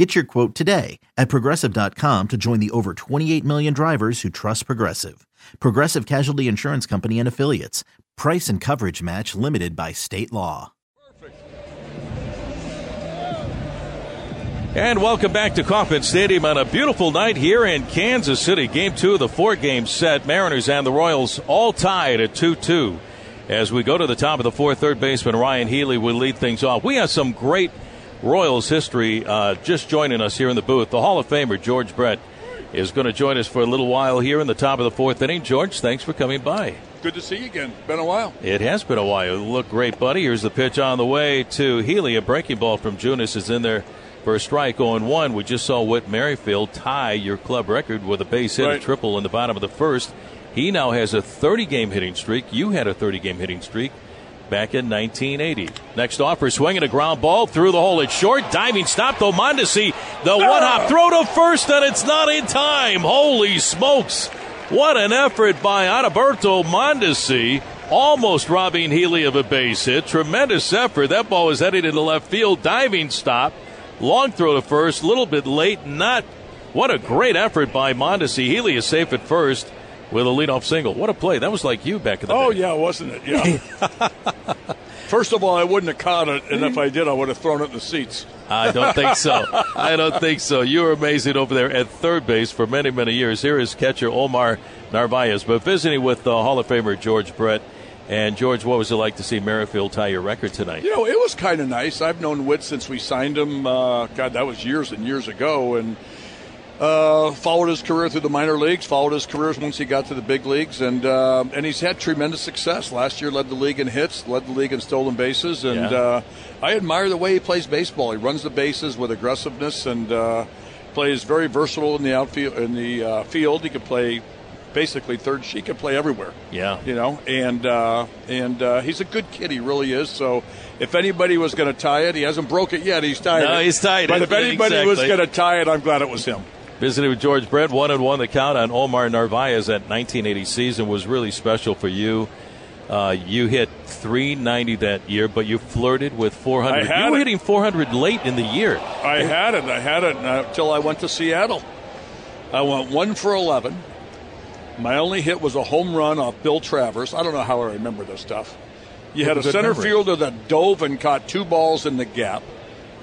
Get your quote today at progressive.com to join the over 28 million drivers who trust Progressive. Progressive Casualty Insurance Company and Affiliates. Price and coverage match limited by state law. And welcome back to Kauffman Stadium on a beautiful night here in Kansas City. Game two of the four game set. Mariners and the Royals all tied at 2 2. As we go to the top of the fourth, third baseman Ryan Healy will lead things off. We have some great Royals history uh, just joining us here in the booth. The Hall of Famer George Brett is going to join us for a little while here in the top of the fourth inning. George, thanks for coming by. Good to see you again. Been a while. It has been a while. You look great, buddy. Here's the pitch on the way to Healy. A breaking ball from Junis is in there for a strike on one. We just saw Whit Merrifield tie your club record with a base hit, Right. a triple in the bottom of the first. He now has a 30 game hitting streak. You had a 30 game hitting streak back in 1980. Next offer, swinging a ground ball through the hole. It's short, diving stop though. Mondesi, the one hop throw to first, and it's not in time. Holy smokes! What an effort by Adalberto Mondesi. Almost robbing Healy of a base hit. Tremendous effort. That ball was headed into left field. Diving stop. Long throw to first. A little bit late. Not. What a great effort by Mondesi. Healy is safe at first with a leadoff single. What a play. That was like you back in the day. Oh day. yeah, wasn't it? Yeah. First of all, I wouldn't have caught it, and if I did, I would have thrown it in the seats. I don't think so. I don't think so. You were amazing over there at third base for many, many years. Here is catcher Omar Narvaez, but visiting with the Hall of Famer George Brett. And George, what was it like to see Merrifield tie your record tonight? You know, it was kind of nice. I've known Whit since we signed him. Uh, God, that was years and years ago, and uh, followed his career through the minor leagues. Followed his career once he got to the big leagues, and uh, and he's had tremendous success. Last year, led the league in hits, led the league in stolen bases, and Yeah. uh, I admire the way he plays baseball. He runs the bases with aggressiveness and uh, plays very versatile in the outfield. In the uh, field, he could play basically third. She could play everywhere Yeah. you know, and uh, and uh, he's a good kid. He really is. So if anybody was going to tie it, he hasn't broke it yet. He's tied No, it. he's tied But it. if anybody was going to tie it, I'm glad it was him. Visiting with George Brett, one and one. The count on Omar Narvaez at 1980 season was really special for you. Uh, you hit 390 that year, but you flirted with 400. I had you were it. hitting 400 late in the year. I had it. I had it until I went to Seattle. I went one for 11. My only hit was a home run off Bill Travers. I don't know how I remember this stuff. You had a center memory. fielder that dove and caught two balls in the gap.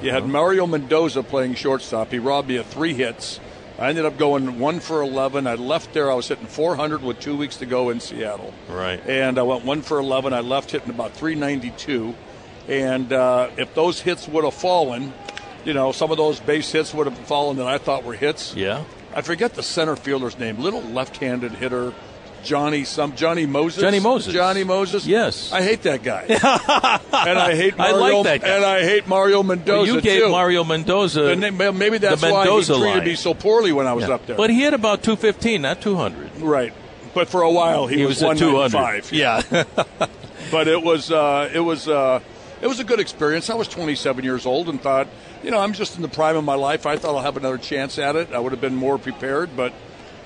You had Mario Mendoza playing shortstop. He robbed me of three hits. I ended up going one for 11. I left there. I was hitting 400 with two weeks to go in Seattle. Right. And I went one for 11. I left hitting about 392. And uh, if those hits would have fallen, you know, some of those base hits would have fallen that I thought were hits. Yeah. I forget the center fielder's name. Little left-handed hitter, Johnny some Johnny Moses. Johnny Moses. Johnny Moses. Yes. I hate that guy. and I hate I Mario, like that guy. And I hate Mario Mendoza you gave too. Mario Mendoza. Then- maybe that's why he treated line. me so poorly when I was Yeah. up there. But he hit about 215, not 200. right. But for a while he, He was, was at 195. 200. Yeah. but it was uh, it was uh, it was a good experience. I was 27 years old and thought, you know, I'm just in the prime of my life. I thought I'll have another chance at it. I would have been more prepared, but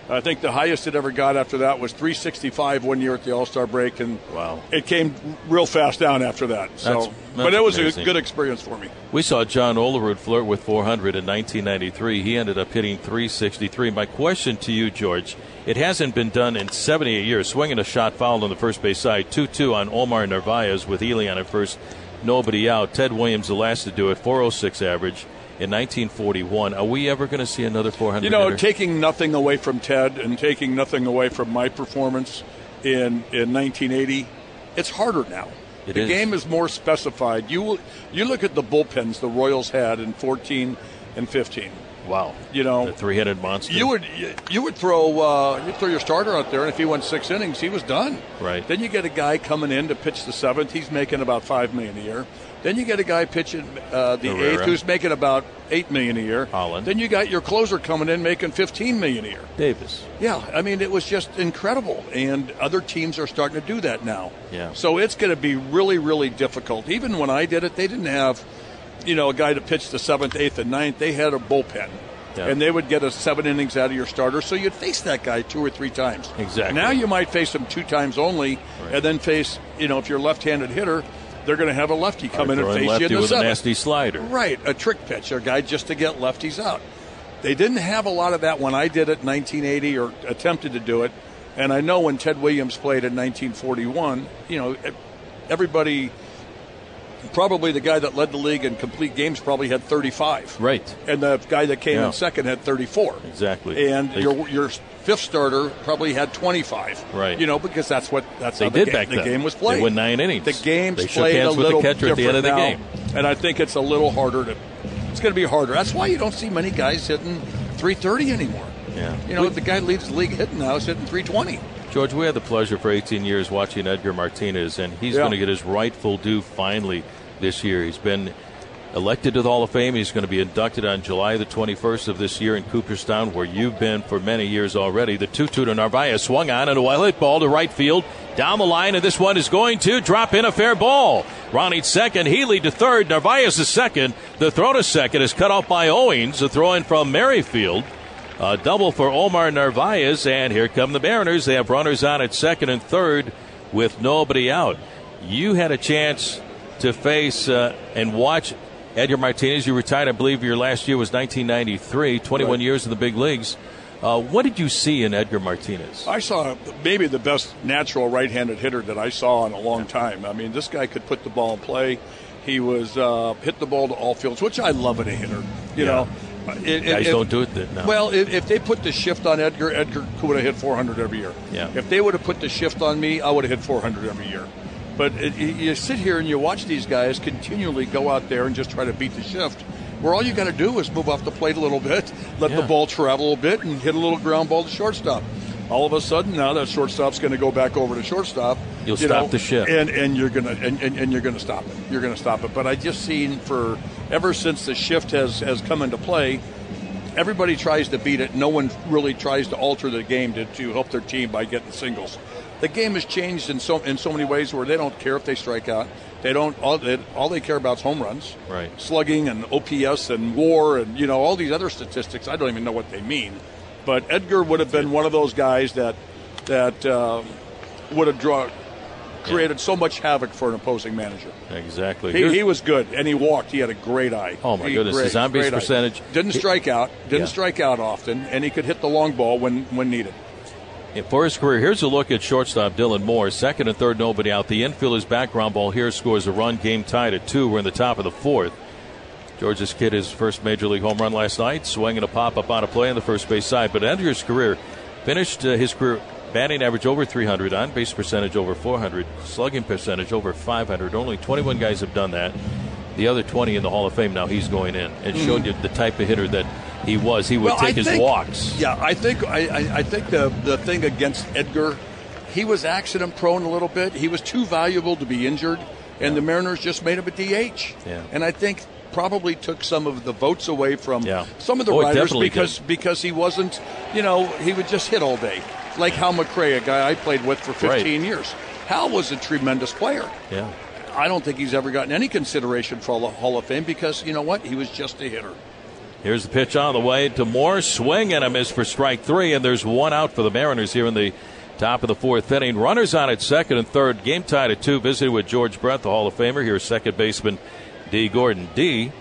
I think the highest it ever got after that was 365 one year at the All Star break, and Wow. it came real fast down after that. So, That's- but it was amazing. a good experience for me. We saw John Olerud flirt with 400 in 1993. He ended up hitting 363. My question to you, George, it hasn't been done in 78 years. Swinging a shot foul on the first base side, 2-2 on Omar Narvaez with Healy on at first, nobody out. Ted Williams, the last to do it, 406 average in 1941. Are we ever going to see another 400? You know, hitter? taking nothing away from Ted and taking nothing away from my performance in in 1980, it's harder now. It the is. game is more specified. You you look at the bullpens the Royals had in 14 and 15. Wow. You know, the three-headed monster. You would you would throw uh, you throw your starter out there, and if he went six innings, he was done. Right. Then you get a guy coming in to pitch the seventh. He's making about five million a year. Then you get a guy pitching uh, the Herrera. eighth, who's making about eight million a year. Holland. Then you got your closer coming in making fifteen million a year. Davis. Yeah, I mean it was just incredible, and other teams are starting to do that now. Yeah. So it's going to be really, really difficult. Even when I did it, they didn't have, you know, a guy to pitch the seventh, eighth, and ninth. They had a bullpen. Yeah. And they would get a seven innings out of your starter, so you'd face that guy two or three times. Exactly. Now you might face him two times only, Right. and then face, you know, if you're a left-handed hitter, they're going to have a lefty come in and face lefty you in the with seventh. a nasty slider. Right, a trick pitch, a guy just to get lefties out. They didn't have a lot of that when I did it in 1980 or attempted to do it. And I know when Ted Williams played in 1941, you know, everybody, probably the guy that led the league in complete games probably had 35. Right. And the guy that came Yeah. in second had 34. Exactly. And They- your your fifth starter probably had 25. Right. You know, because that's what that's They how the, did game, back the then. game was played. They won nine innings. The game's They shook played hands a with the little catcher at the end of the different game. now. And I think it's a little harder to. It's going to be harder. That's why you don't see many guys hitting 330 anymore. Yeah. You know, the guy leads the league hitting now is hitting 320. George, we had the pleasure for 18 years watching Edgar Martinez, and he's Yeah. going to get his rightful due finally this year. He's been elected to the Hall of Fame. He's going to be inducted on July the 21st of this year in Cooperstown, where you've been for many years already. The 2 2 to Narvaez swung on, and a well hit ball to right field. Down the line, and this one is going to drop in a fair ball. Ronnie second, Healy to third, Narvaez is second. The throw to second is cut off by Owings. The throw in from Merrifield. A double for Omar Narvaez, and here come the Mariners. They have runners on at second and third with nobody out. You had a chance to face uh, and watch Edgar Martinez. You retired, I believe, your last year was 1993, 21 Right. years in the big leagues. Uh, what did you see in Edgar Martinez? I saw maybe the best natural right-handed hitter that I saw in a long time. I mean, this guy could put the ball in play. He was uh, hit the ball to all fields, which I love in a hitter. You Yeah. know, It- Guys it- don't do it that- no. Well, if, if they put the shift on Edgar, Edgar would have hit 400 every year. Yeah. If they would have put the shift on me, I would have hit 400 every year. But it, you- you sit here and you watch these guys continually go out there and just try to beat the shift. Where all you got to do is move off the plate a little bit, let Yeah. the ball travel a little bit, and hit a little ground ball to shortstop. All of a sudden, now that shortstop's going to go back over to shortstop. You'll you stop know, the shift. and and you're gonna and, and, and you're gonna stop it. You're gonna stop it. But I just seen for ever since the shift has has come into play, everybody tries to beat it. No one really tries to alter the game to, to help their team by getting singles. The game has changed in so in so many ways where they don't care if they strike out. They don't all they, all they care about is home runs, Right. Slugging and OPS and WAR and you know all these other statistics. I don't even know what they mean. But Edgar would have been one of those guys that that uh, would have draw, created so much havoc for an opposing manager. Exactly. He, he was good, and he walked. He had a great eye. Oh, my He- goodness, great- his great eye. percentage- Didn't strike out. Didn't Yeah. strike out often, and he could hit the long ball when when needed. For his career, here's a look at shortstop Dylan Moore. Second and third, nobody out. The infielder's background ball here scores a run. Game tied at two. We're in the top of the fourth. George's kid his first major league home run last night, swinging a pop up on a play on the first base side. But Edgar's career finished uh, his career batting average over 300, on base percentage over 400, slugging percentage over 500. Only 21 guys have done that. The other 20 in the Hall of Fame now he's going in and hmm. showed you the type of hitter that he was. He would Well, I take his think- walks. Yeah, I think I, I, I think the the thing against Edgar, he was accident prone a little bit. He was too valuable to be injured, and the Mariners just made him a DH. Yeah. And I think probably took some of the votes away from Yeah. some of the Oh, writers because did. because he wasn't, you know, he would just hit all day. Like Hal McRae, a guy I played with for 15 years. Hal was a tremendous player. Yeah. I don't think he's ever gotten any consideration for the Hall of Fame because you know what? He was just a hitter. Here's the pitch on the way to Moore. Swing and a miss for strike three, and there's one out for the Mariners here in the top of the fourth inning. Runners on at second and third. Game tied at two. Visiting with George Brett, the Hall of Famer. Here's second baseman Dee Gordon. Dee.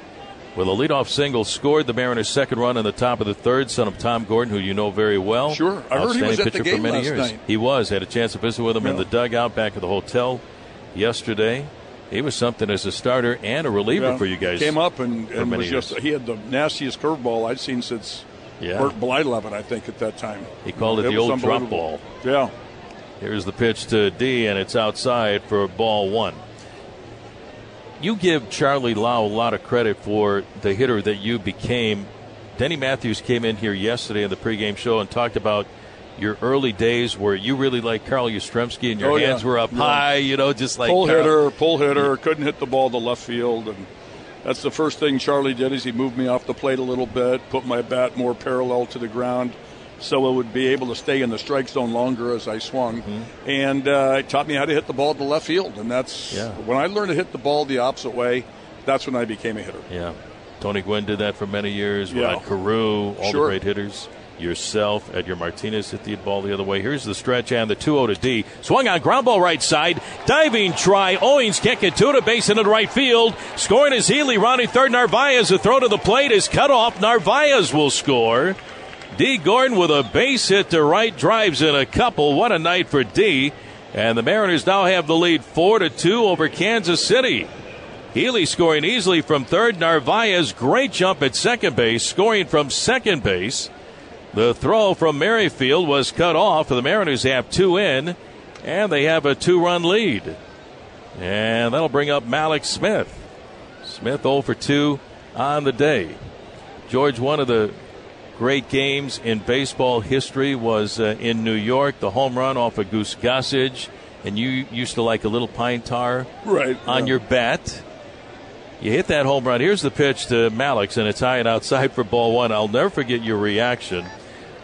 With a leadoff single, scored the Mariners' second run in the top of the third. Son of Tom Gordon, who you know very well. Sure. I heard he was at the game last years. night. He was. Had a chance to visit with him in the dugout back at the hotel yesterday. He was something as a starter and a reliever Yeah. for you guys. Came up and, and was just he had the nastiest curveball I'd seen since Yeah. Bert Blyleven, I think, at that time. He called it, the old drop ball. Yeah. Here's the pitch to Dee, and it's outside for ball one. You give Charlie Lau a lot of credit for the hitter that you became Denny Matthews came in here yesterday in the pregame show and talked about your early days where you really like Carl Yastrzemski and your Oh, yeah. hands were up Yeah. high, you know, just like pull Carl. hitter, pull hitter, couldn't hit the ball to left field, and that's the first thing Charlie did. Is he moved me off the plate a little bit, put my bat more parallel to the ground, so it would be able to stay in the strike zone longer as I swung, and uh, it taught me how to hit the ball to left field. And that's Yeah. when I learned to hit the ball the opposite way. That's when I became a hitter. Yeah. Tony Gwynn did that for many years. Yeah. Rod Carew, all the great hitters. Yourself, Edgar Martinez hit the ball the other way. Here's the stretch and the 2 0 to Dee. Swung on ground ball right side. Diving try. Owings can't get to the base into the right field. Scoring is Healy. Rounding third. Narvaez. The throw to the plate is cut off. Narvaez will score. Dee Gordon with a base hit to right drives in a couple. What a night for Dee. And the Mariners now have the lead 4 to 2 over Kansas City. Healy scoring easily from third. Narvaez, great jump at second base, scoring from second base. The throw from Merrifield was cut off. The Mariners have two in, and they have a two run lead. And that'll bring up Mallex Smith. Smith 0 for 2 on the day. George, one of the great games in baseball history was uh, in New York, the home run off of Goose Gossage. And you used to like a little pine tar Right on your bat. You hit that home run. Here's the pitch to Mallex, and it's high and outside for ball one. I'll never forget your reaction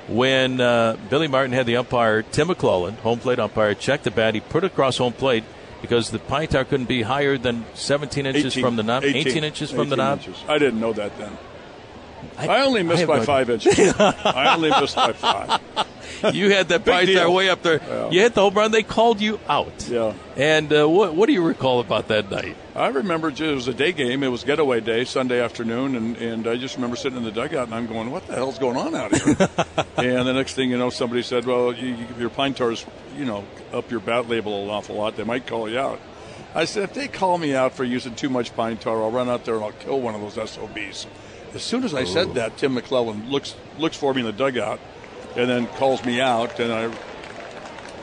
when uh, Billy Martin had the umpire, Tim McClelland, home plate umpire, check the bat. He put it across home plate because the pine tar couldn't be higher than 17 inches 18, from the knob. 18, inches from the knob. inches. I didn't know that then. I, only missed have by no five inches. I only missed by five. You had that Big pine way up there. Yeah. You hit the home run. They called you out. Yeah. And uh, what, what do you recall about that night? I remember it was a day game. It was getaway day, Sunday afternoon, and, and I just remember sitting in the dugout and I'm going, "What the hell's going on out here?" and the next thing you know, somebody said, "Well, you, you, your pine tar's, you know, up your bat label an awful lot. They might call you out." I said, "If they call me out for using too much pine tar, I'll run out there and I'll kill one of those SOBs." As soon as I said that, Tim McClelland looks looks for me in the dugout, and then calls me out, and I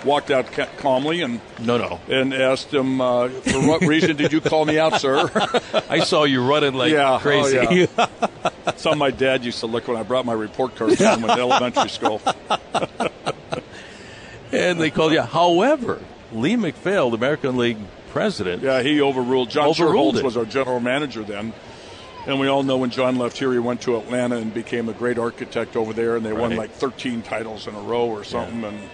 walked out ca- calmly and No, no. and asked him, uh, "For what reason did you call me out, sir?" I saw you running like Yeah, oh, crazy. yeah. Something my dad used to look when I brought my report cards home in elementary school. and they called you. However, Lee MacPhail, the American League president, Yeah, he overruled. John Overruled Schuerholz was our general manager then. And we all know when John left here, he went to Atlanta and became a great architect over there, and they won like 13 titles in a row or something. And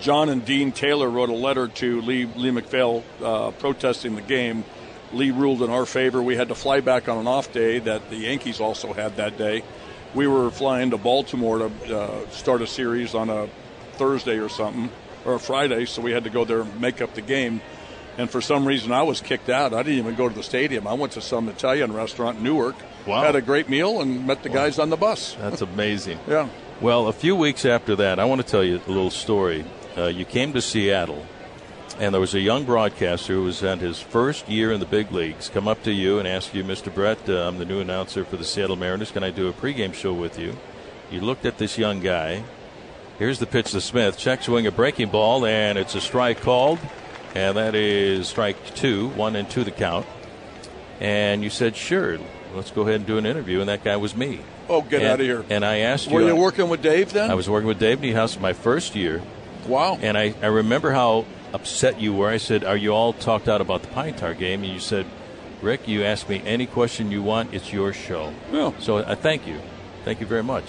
John and Dean Taylor wrote a letter to Lee, Lee MacPhail uh, protesting the game. Lee ruled in our favor. We had to fly back on an off day that the Yankees also had that day. We were flying to Baltimore to uh, start a series on a Thursday or something, or a Friday, so we had to go there and make up the game. And for some reason, I was kicked out. I didn't even go to the stadium. I went to some Italian restaurant in Newark, Wow. had a great meal, and met the guys on the bus. that's amazing. Yeah. Well, a few weeks after that, I want to tell you a little story. Uh, you came to Seattle, and there was a young broadcaster who was at his first year in the big leagues come up to you and ask you, Mr. Brett, uh, I'm the new announcer for the Seattle Mariners. Can I do a pregame show with you? You looked at this young guy. Here's the pitch to Smith. Check swing a breaking ball, and it's a strike called. And that is strike two, one and two the count. And you said, sure, let's go ahead and do an interview. And that guy was me. Oh, get And- out of here. And I asked Were you. Were you working with Dave then? I was working with Dave Niehaus my first year, Wow. and I, I remember how upset you were. I said, Are you all talked out about the Pine Tar game? And you said, Rick, you ask me any question you want, it's your show. Yeah. So I thank you. Thank you very much.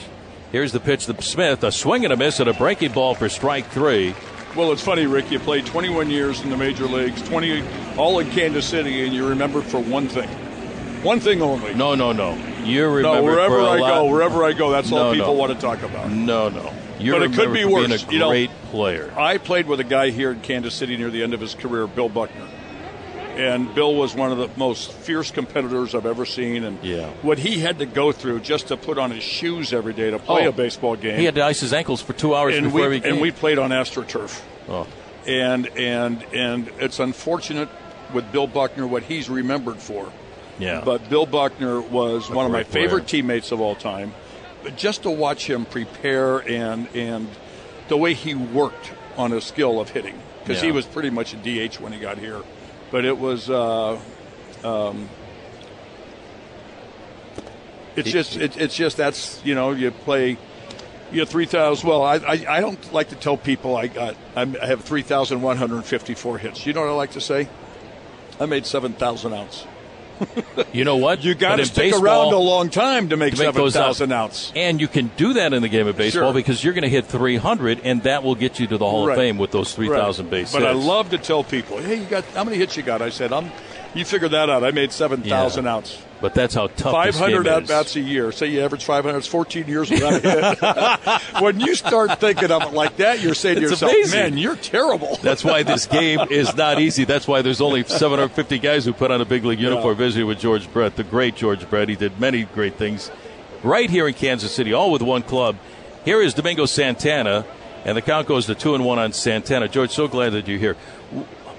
Here's the pitch to Smith, a swing and a miss and a breaking ball for strike three. Well, it's funny, Rick. You played 21 years in the major leagues, 20 all in Kansas City, and you remembered for one thing, one thing only. No, no, no. You remember No, wherever I lot- go, wherever I go, that's all people no. want to talk about. No, no. You But it could be worse, Being a you know. great player. I played with a guy here in Kansas City near the end of his career, Bill Buckner. And Bill was one of the most fierce competitors I've ever seen. And Yeah. what he had to go through just to put on his shoes every day to play Oh. a baseball game. He had to ice his ankles for two hours and before we, and we played on AstroTurf. oh, and and and it's unfortunate with Bill Buckner what he's remembered for. yeah. But Bill Buckner was one of my player. favorite teammates of all time. But just to watch him prepare and and the way he worked on his skill of hitting because he was pretty much a DH when he got here. But it was uh, um, It's just it, it's just that's you know you play you know three thousand. Well, I, I I don't like to tell people I got I'm, I have three thousand one hundred fifty four hits. You know what I like to say? I made seven thousand outs. You know what? You got to stick baseball- around a long time to make, to make those seven outs. outs. And you can do that in the game of baseball Sure. because you're going to hit 300, and that will get you to the Hall Right. of Fame with those 3,000 Right. base But I love to tell people, hey, you got how many hits you got? I said, I'm. You figure that out. I made seven thousand Yeah. outs. But that's how tough Five this game at bats a year. Say you average five hundred. It's fourteen years without a hit. when you start thinking of it like that, you're saying to yourself, amazing. "Man, you're terrible." That's why this game is not easy. That's why there's only 750 guys who put on a big league uniform visiting with George Brett, the great George Brett. He did many great things right here in Kansas City, all with one club. Here is Domingo Santana, and the count goes to two and one on Santana. George, so glad that you're here.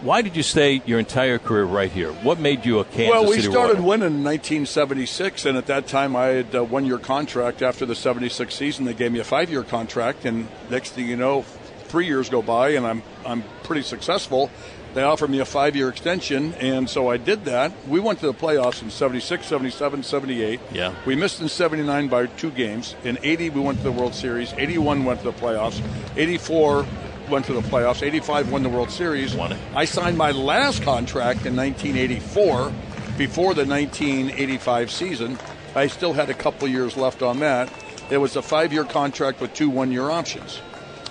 Why did you stay your entire career right here? What made you a Kansas City? well, we City started Royal? winning in 1976, and at that time I had a one-year contract. After the 76 season, they gave me a five-year contract, and next thing you know, three years go by, and I'm I'm pretty successful. They offered me a five-year extension, and so I did that. We went to the playoffs in 76, 77, 78. Yeah. We missed in 79 by two games. In 80, we went to the World Series. 81 went to the playoffs. 84 went to the playoffs. 85 won the World Series. Won it. I signed my last contract in 1984 before the 1985 season. I still had a couple years left on that. It was a five year contract with two one year options.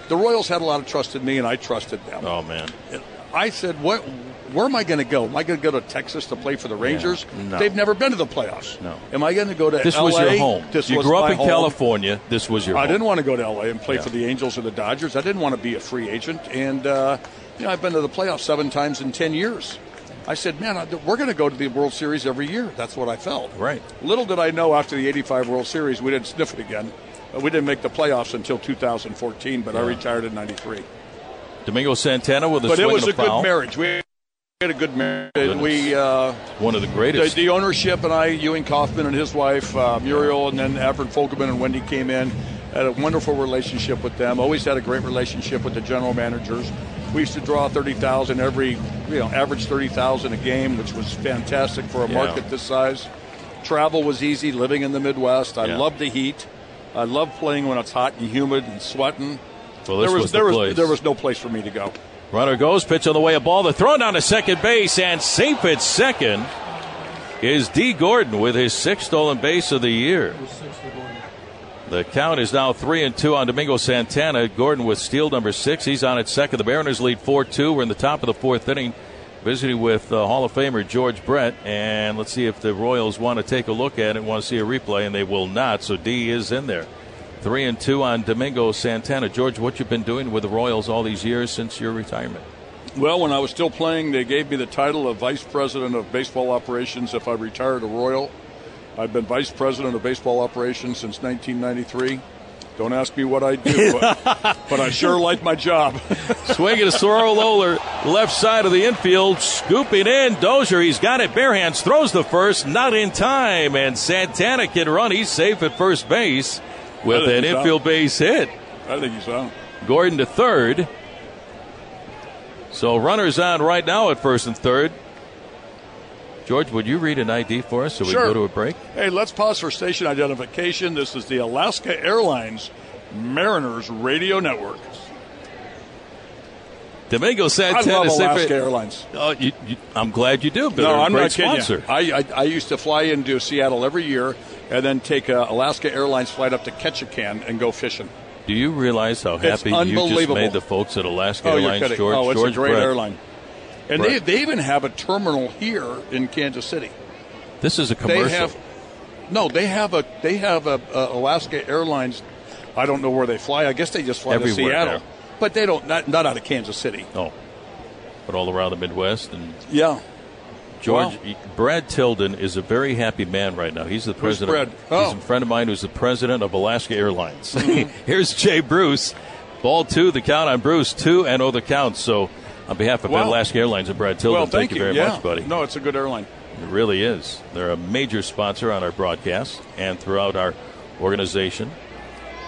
The Royals had a lot of trust in me, and I trusted them. Oh, man. I said, "What? Where am I going to go? Am I going to go to Texas to play for the Rangers? no. They've never been to the playoffs. No. Am I going to go to This LA? was your home. This you grew up in home. California. This was your I home. didn't want to go to LA and play Yeah. for the Angels or the Dodgers. I didn't want to be a free agent. And, uh, you know, I've been to the playoffs seven times in 10 years. I said, man, I- we're going to go to the World Series every year. That's what I felt. Right. Little did I know after the 85 World Series, we didn't sniff it again. Uh, We didn't make the playoffs until 2014, but I retired in 93. Domingo Santana with a But swing it was a foul. good marriage. We had a good marriage. We, uh, One of the the, greatest. the ownership and I, Ewing Kauffman and his wife, uh, Muriel, and then Alfred Fogelman and Wendy came in. Had a wonderful relationship with them. Always had a great relationship with the general managers. We used to draw 30,000 every, you know, average 30,000 a game, which was fantastic for a Yeah. market this size. Travel was easy, living in the Midwest. I Yeah. loved the heat. I love playing when it's hot and humid and sweating. Well, this there was, was the there was place. there was no place for me to go. Runner goes, pitch on the way, a ball, the throw down to second base, and safe at second is Dee Gordon with his sixth stolen base of the year. The count is now three and two on Domingo Santana. Gordon with steal number six. He's on at second. The Mariners lead four two. We're in the top of the fourth inning, visiting with uh, Hall of Famer George Brett. And let's see if the Royals want to take a look at it, want to see a replay, and they will not. So Dee is in there. Three and two on Domingo Santana. George, what you've been doing with the Royals all these years since your retirement? Well, when I was still playing, they gave me the title of Vice President of Baseball Operations if I retired a Royal. I've been Vice President of Baseball Operations since 1993. Don't ask me what I do, but, but I sure like my job. Swinging a Sorrow Lower, left side of the infield, scooping in. Dozier, he's got it. Bare hands, throws the first, not in time. And Santana can run. He's safe at first base with an he's out. infield base hit. I think he's on. Gordon to third. So runners on right now at first and third. George, would you read an ID for us so we Sure. go to a break? Hey, let's pause for station identification. This is the Alaska Airlines Mariners Radio Network. Domingo I Santana. love safe at- Alaska Airlines. Oh, you, you, I'm glad you do. Bill. No, I'm great not kidding sponsor. you. I, I, I used to fly into Seattle every year and then take a Alaska Airlines flight up to Ketchikan and go fishing. Do you realize how happy you just made the folks at Alaska Oh, Airlines. George? oh, it's George a great Brett. airline. And they, they even have a terminal here in Kansas City. This is a commercial. They have no, they have a they have a, a Alaska Airlines. I don't know where they fly. I guess they just fly Everywhere to Seattle, there. but they don't not, not out of Kansas City. No, but all around the Midwest. And Yeah, George, Wow. Brad Tilden is a very happy man right now. He's the president. Brad? Oh. Mm-hmm. He's a friend of mine who's the president of Alaska Airlines. Here's Jay Bruce. Ball two, the count on Bruce, two and oh the count. So, on behalf of Wow. Alaska Airlines and Brad Tilden, well, thank, you very yeah. much, buddy. No, it's a good airline. It really is. They're a major sponsor on our broadcast and throughout our organization.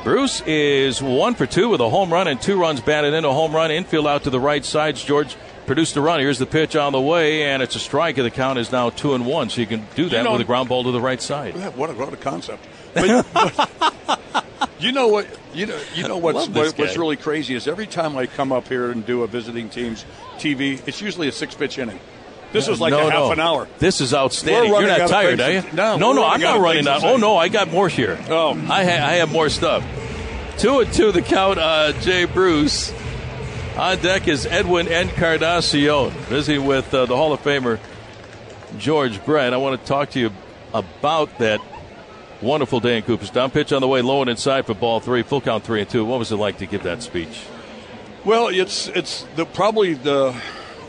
Bruce is one for two with a home run and two runs batted in. A home run infield out to the right sides. George, produced a run. Here's the pitch on the way, and it's a strike, and the count is now two and one. So you can do that You know- with a ground ball to the right side. What a, what a concept. But, but you know what? You know, you know what's what, what's really crazy is every time I come up here and do a visiting team's TV, it's usually a six pitch inning. This was like no, a half no. an hour. This is outstanding. You're not tired, are things you? no, no, no. I'm not running out. Oh no, I got more here. Oh. I, ha- I have more stuff. Two and two, the count. Uh, Jay Bruce on deck is Edwin Encarnacion, busy with uh, the Hall of Famer George Brett. I want to talk to you about that wonderful day in Cooperstown. Pitch on the way, low and inside for ball three, full count three and two. What was it like to give that speech? Well, it's it's the probably the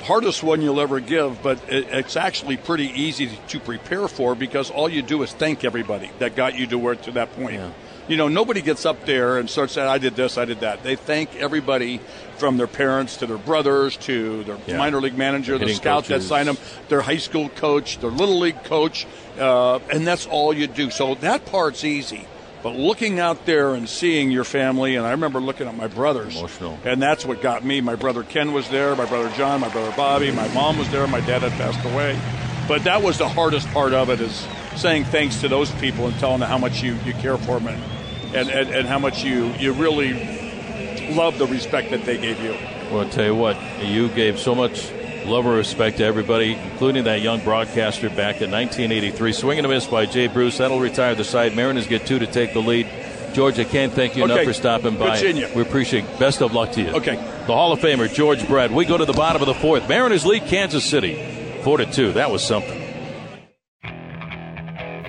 hardest one you'll ever give, but it, it's actually pretty easy to prepare for because all you do is thank everybody that got you to where to that point. Yeah. You know, nobody gets up there and starts saying, "I did this, I did that." They thank everybody from their parents to their brothers to their Yeah. minor league manager, the scout coaches. that signed them, their high school coach, their little league coach, uh, and that's all you do. So that part's easy. But looking out there and seeing your family, and I remember looking at my brothers, Emotional. and that's what got me. My brother Ken was there, my brother John, my brother Bobby, my mom was there, my dad had passed away. But that was the hardest part of it is saying thanks to those people and telling them how much you, you care for them and, and, and, how much you, you really love the respect that they gave you. Well, I'll tell you what, you gave so much love and respect to everybody, including that young broadcaster back in 1983. Swing and a miss by Jay Bruce. That'll retire the side. Mariners get two to take the lead. George, I can't thank you enough for stopping by. We appreciate it. Best of luck to you. Okay. The Hall of Famer, George Brett. We go to the bottom of the fourth. Mariners lead Kansas City. Four to two. That was something.